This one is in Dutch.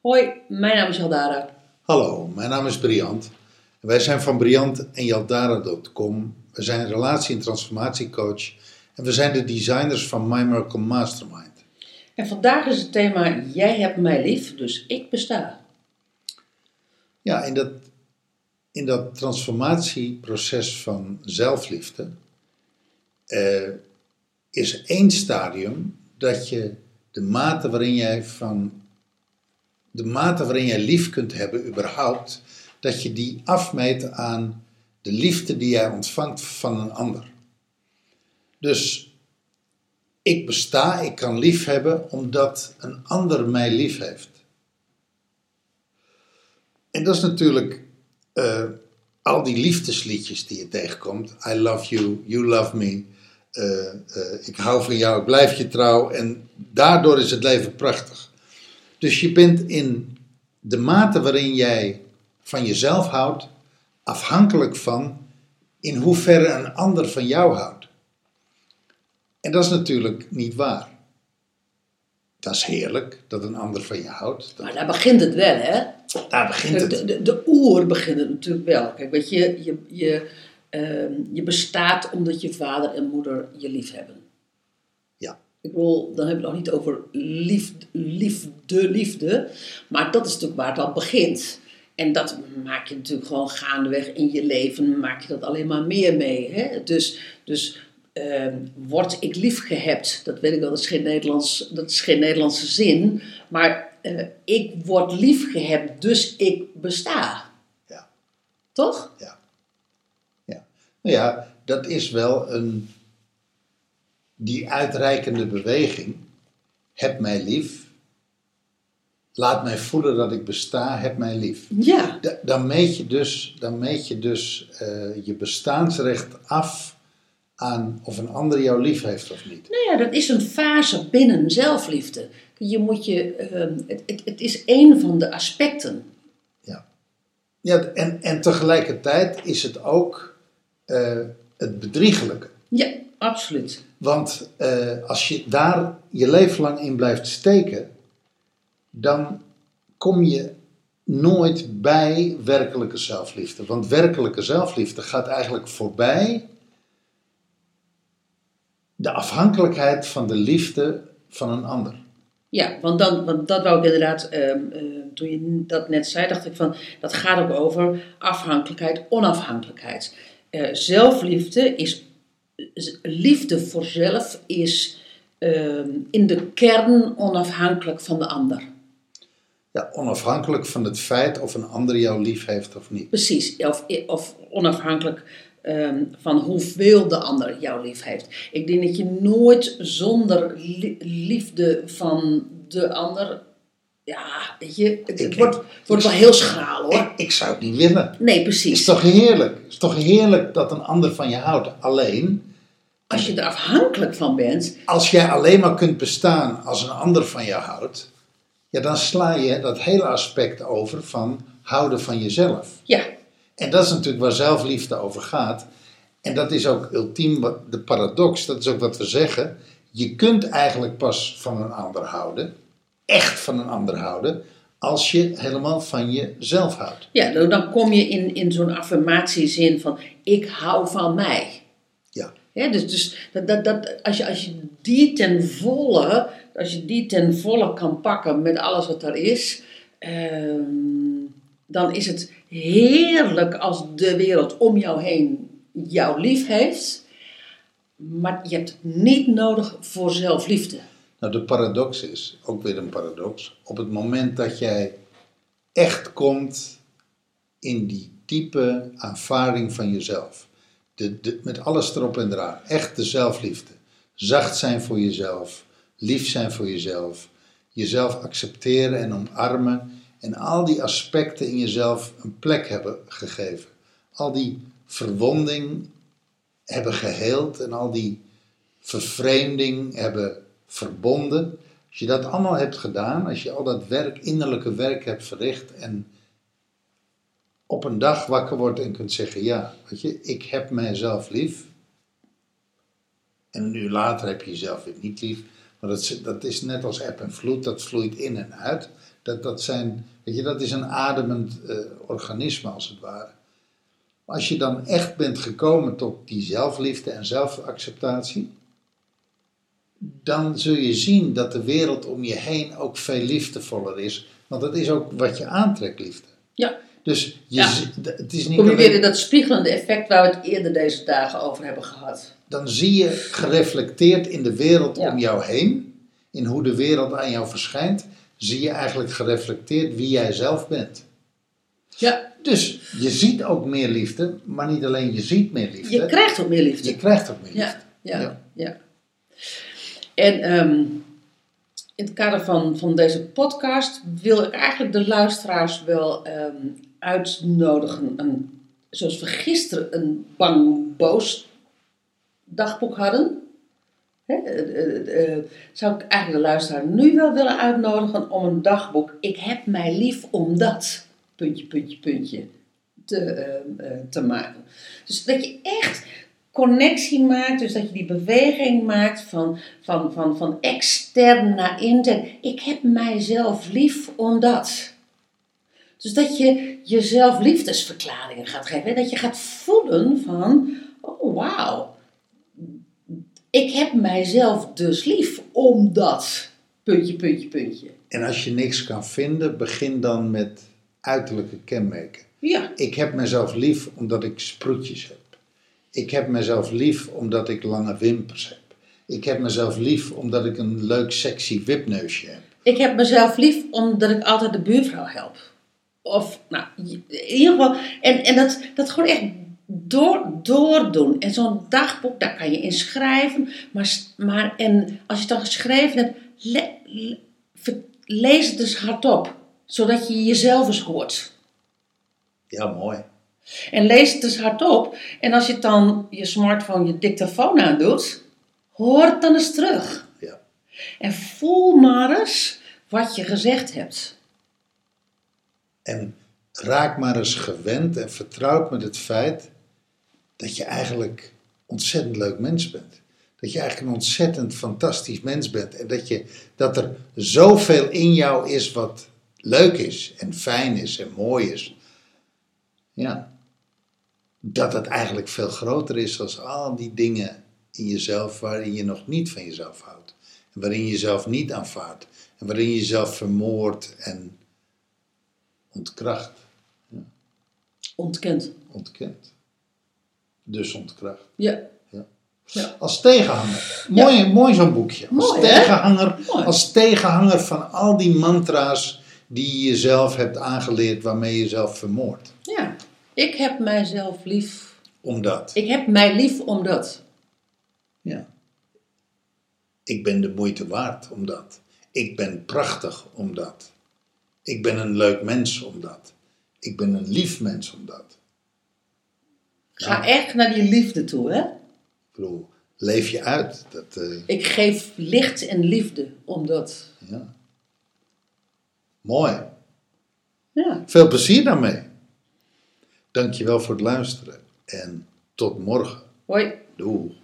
Hoi, mijn naam is Haldara. Hallo, mijn naam is Briant. Wij zijn van Briant en Jaldara.com. We zijn relatie- en transformatiecoach. En we zijn de designers van My Miracle Mastermind. En vandaag is het thema Jij hebt mij lief, dus ik besta. Ja, in dat, in dat transformatieproces van zelfliefde eh, is één stadium dat je de mate waarin jij van de mate waarin jij lief kunt hebben überhaupt, dat je die afmeet aan de liefde die jij ontvangt van een ander. Dus ik besta, ik kan lief hebben omdat een ander mij lief heeft. En dat is natuurlijk eh, al die liefdesliedjes die je tegenkomt. I love you, you love me. eh, eh, ik hou van jou, ik blijf je trouw. En daardoor is het leven prachtig. Dus je bent in de mate waarin jij van jezelf houdt, afhankelijk van in hoeverre een ander van jou houdt. En dat is natuurlijk niet waar. Dat is heerlijk dat een ander van je houdt. Dat- Maar daar begint het wel, hè? daar begint het. de, de oer begint het natuurlijk wel. Kijk, weet je, je, je, ehm, je bestaat omdat je vader en moeder je lief hebben. Ja. Ik bedoel, dan heb je het nog niet over liefde, liefde, liefde. Maar dat is natuurlijk waar het al begint. En dat maak je natuurlijk gewoon gaandeweg in je leven, maak je dat alleen maar meer mee. Hè? Dus, dus ehm, word ik lief gehebt, dat weet ik wel, dat is geen, Nederlands, dat is geen Nederlandse zin. Maar eh, ik word lief gehebt, dus ik besta. Ja. Toch? Ja. ja. Nou ja, dat is wel een. Die uitreikende beweging. Heb mij lief. Laat mij voelen dat ik besta. Heb mij lief. Ja. Da- Dan meet je dus, dan meet je, dus eh, je bestaansrecht af aan of een ander jou lief heeft of niet. Nou ja, dat is een fase binnen zelfliefde. Je moet je, ehm, het, het, het is één van de aspecten. Ja. ja en, en tegelijkertijd is het ook eh, het bedriegelijke. Ja, absoluut. Want eh, als je daar je leven lang in blijft steken, dan kom je nooit bij werkelijke zelfliefde. Want werkelijke zelfliefde gaat eigenlijk voorbij de afhankelijkheid van de liefde van een ander. Ja, want, dan, want dat wou ik inderdaad, ehm, ehm, toen je dat net zei, dacht ik van, dat gaat ook over afhankelijkheid, onafhankelijkheid. Eh, zelfliefde is, liefde voor zelf is ehm, in de kern onafhankelijk van de ander. Ja, onafhankelijk van het feit of een ander jou lief heeft of niet. Precies, of, of onafhankelijk ehm, van hoeveel de ander jou lief heeft. Ik denk dat je nooit zonder li- liefde van de ander. Ja, weet je, het, Ik- wordt, wordt wel heel schraal hoor. Ik, ik zou het niet willen. Nee, Het is precies. toch heerlijk? Het is toch heerlijk dat een ander van je houdt. Alleen, Als je er afhankelijk van bent, als jij alleen maar kunt bestaan als een ander van je houdt, ja, dan sla je dat hele aspect over van houden van jezelf. ja, En dat is natuurlijk waar zelfliefde over gaat. En dat is ook ultiem de paradox, dat is ook wat we zeggen. Je kunt eigenlijk pas van een ander houden, echt van een ander houden, als je helemaal van jezelf houdt. ja dan- dan kom je in, in zo'n affirmatiezin van ik hou van mij. Ja. Ja, dus dus dat, dat, dat, als, je, als je die ten volle, als je die ten volle kan pakken met alles wat er is, ehm, dan is het heerlijk als de wereld om jou heen jou lief heeft. Maar je hebt het niet nodig voor zelfliefde. Nou, de paradox is, ook weer een paradox, op het moment dat jij echt komt in die diepe aanvaarding van jezelf, de, met alles erop en eraan, echt de zelfliefde, zacht zijn voor jezelf, lief zijn voor jezelf, jezelf accepteren en omarmen en al die aspecten in jezelf een plek hebben gegeven. Al die verwonding hebben geheeld en al die vervreemding hebben verbonden, Als je dat allemaal hebt gedaan, als je al dat werk, innerlijke werk hebt verricht en op een dag wakker wordt en kunt zeggen, ja, weet je, ik heb mijzelf lief. En een later heb je jezelf weer niet lief. Maar dat, dat is net als eb en vloed, dat vloeit in en uit. Dat, dat, zijn, weet je, dat is een ademend eh, organisme als het ware. Maar als je dan echt bent gekomen tot die zelfliefde en zelfacceptatie, dan zul je zien dat de wereld om je heen ook veel liefdevoller is. Want dat is ook wat je aantrekt, liefde. Ja. Dus je, Ja. het is niet Kom je alleen- weer in dat spiegelende effect waar we het eerder deze dagen over hebben gehad. dan zie je gereflecteerd in de wereld Ja. om jou heen, in hoe de wereld aan jou verschijnt, zie je eigenlijk gereflecteerd wie jij zelf bent. Ja, Dus je ziet ook meer liefde, maar niet alleen je ziet meer liefde, je krijgt ook meer liefde. je krijgt ook meer liefde. Ja, ja, Ja. ja. En ehm, in het kader van, van deze podcast wil ik eigenlijk de luisteraars wel ehm, uitnodigen. Een, zoals we gisteren een bang boos dagboek hadden. Eh, eh, eh, zou ik eigenlijk de luisteraar nu wel willen uitnodigen om een dagboek. Ik heb mij lief omdat. Puntje, puntje, puntje. Te, te maken. Dus dat je echt connectie maakt, dus dat je die beweging maakt van, van, van, van extern naar intern. Ik heb mijzelf lief omdat. Dus dat je jezelf liefdesverklaringen gaat geven. En dat je gaat voelen van, oh wauw, ik heb mijzelf dus lief omdat. Puntje, puntje, puntje. En als je niks kan vinden, begin dan met uiterlijke kenmerken. Ja, Ik heb mezelf lief omdat ik sproetjes heb. Ik heb mezelf lief omdat ik lange wimpers heb. Ik heb mezelf lief omdat ik een leuk sexy wipneusje heb. ik heb mezelf lief omdat ik altijd de buurvrouw help. Of, nou, in ieder geval, en, en dat, dat gewoon echt door, doordoen. En zo'n dagboek, daar kan je in schrijven. Maar, maar en als je het dan geschreven hebt, le- le- ver- lees het dus hardop. Zodat je jezelf eens hoort. Ja, mooi. En lees het dus hardop. En als je dan je smartphone, je dictafoon aandoet, hoor het dan eens terug. Ja. En voel maar eens wat je gezegd hebt. En raak maar eens gewend en vertrouwd met het feit dat je eigenlijk ontzettend leuk mens bent. Dat je eigenlijk een ontzettend fantastisch mens bent. En dat, je, dat er zoveel in jou is wat leuk is en fijn is en mooi is. Ja. Dat het eigenlijk veel groter is dan al die dingen in jezelf waarin je nog niet van jezelf houdt. En waarin je jezelf niet aanvaardt. En waarin je jezelf vermoordt en ontkracht, Ontkend. ontkent. Dus ontkracht. Ja. Als tegenhanger. Mooi, mooi zo'n boekje. Als Mooi, tegenhanger, Mooi. als tegenhanger van al die mantra's die je jezelf hebt aangeleerd waarmee je jezelf vermoordt. ja. Ik heb mijzelf lief. Omdat. Ik heb mij lief omdat. Ja. Ik ben de moeite waard omdat. Ik ben prachtig omdat. Ik ben een leuk mens omdat. Ik ben een lief mens omdat. Ga echt naar die liefde toe, hè? Ik bedoel, leef je uit. Dat, eh, Ik geef licht en liefde omdat. ja. Mooi. Ja. Veel plezier daarmee. Dankjewel voor het luisteren. En tot morgen. Hoi. Doei.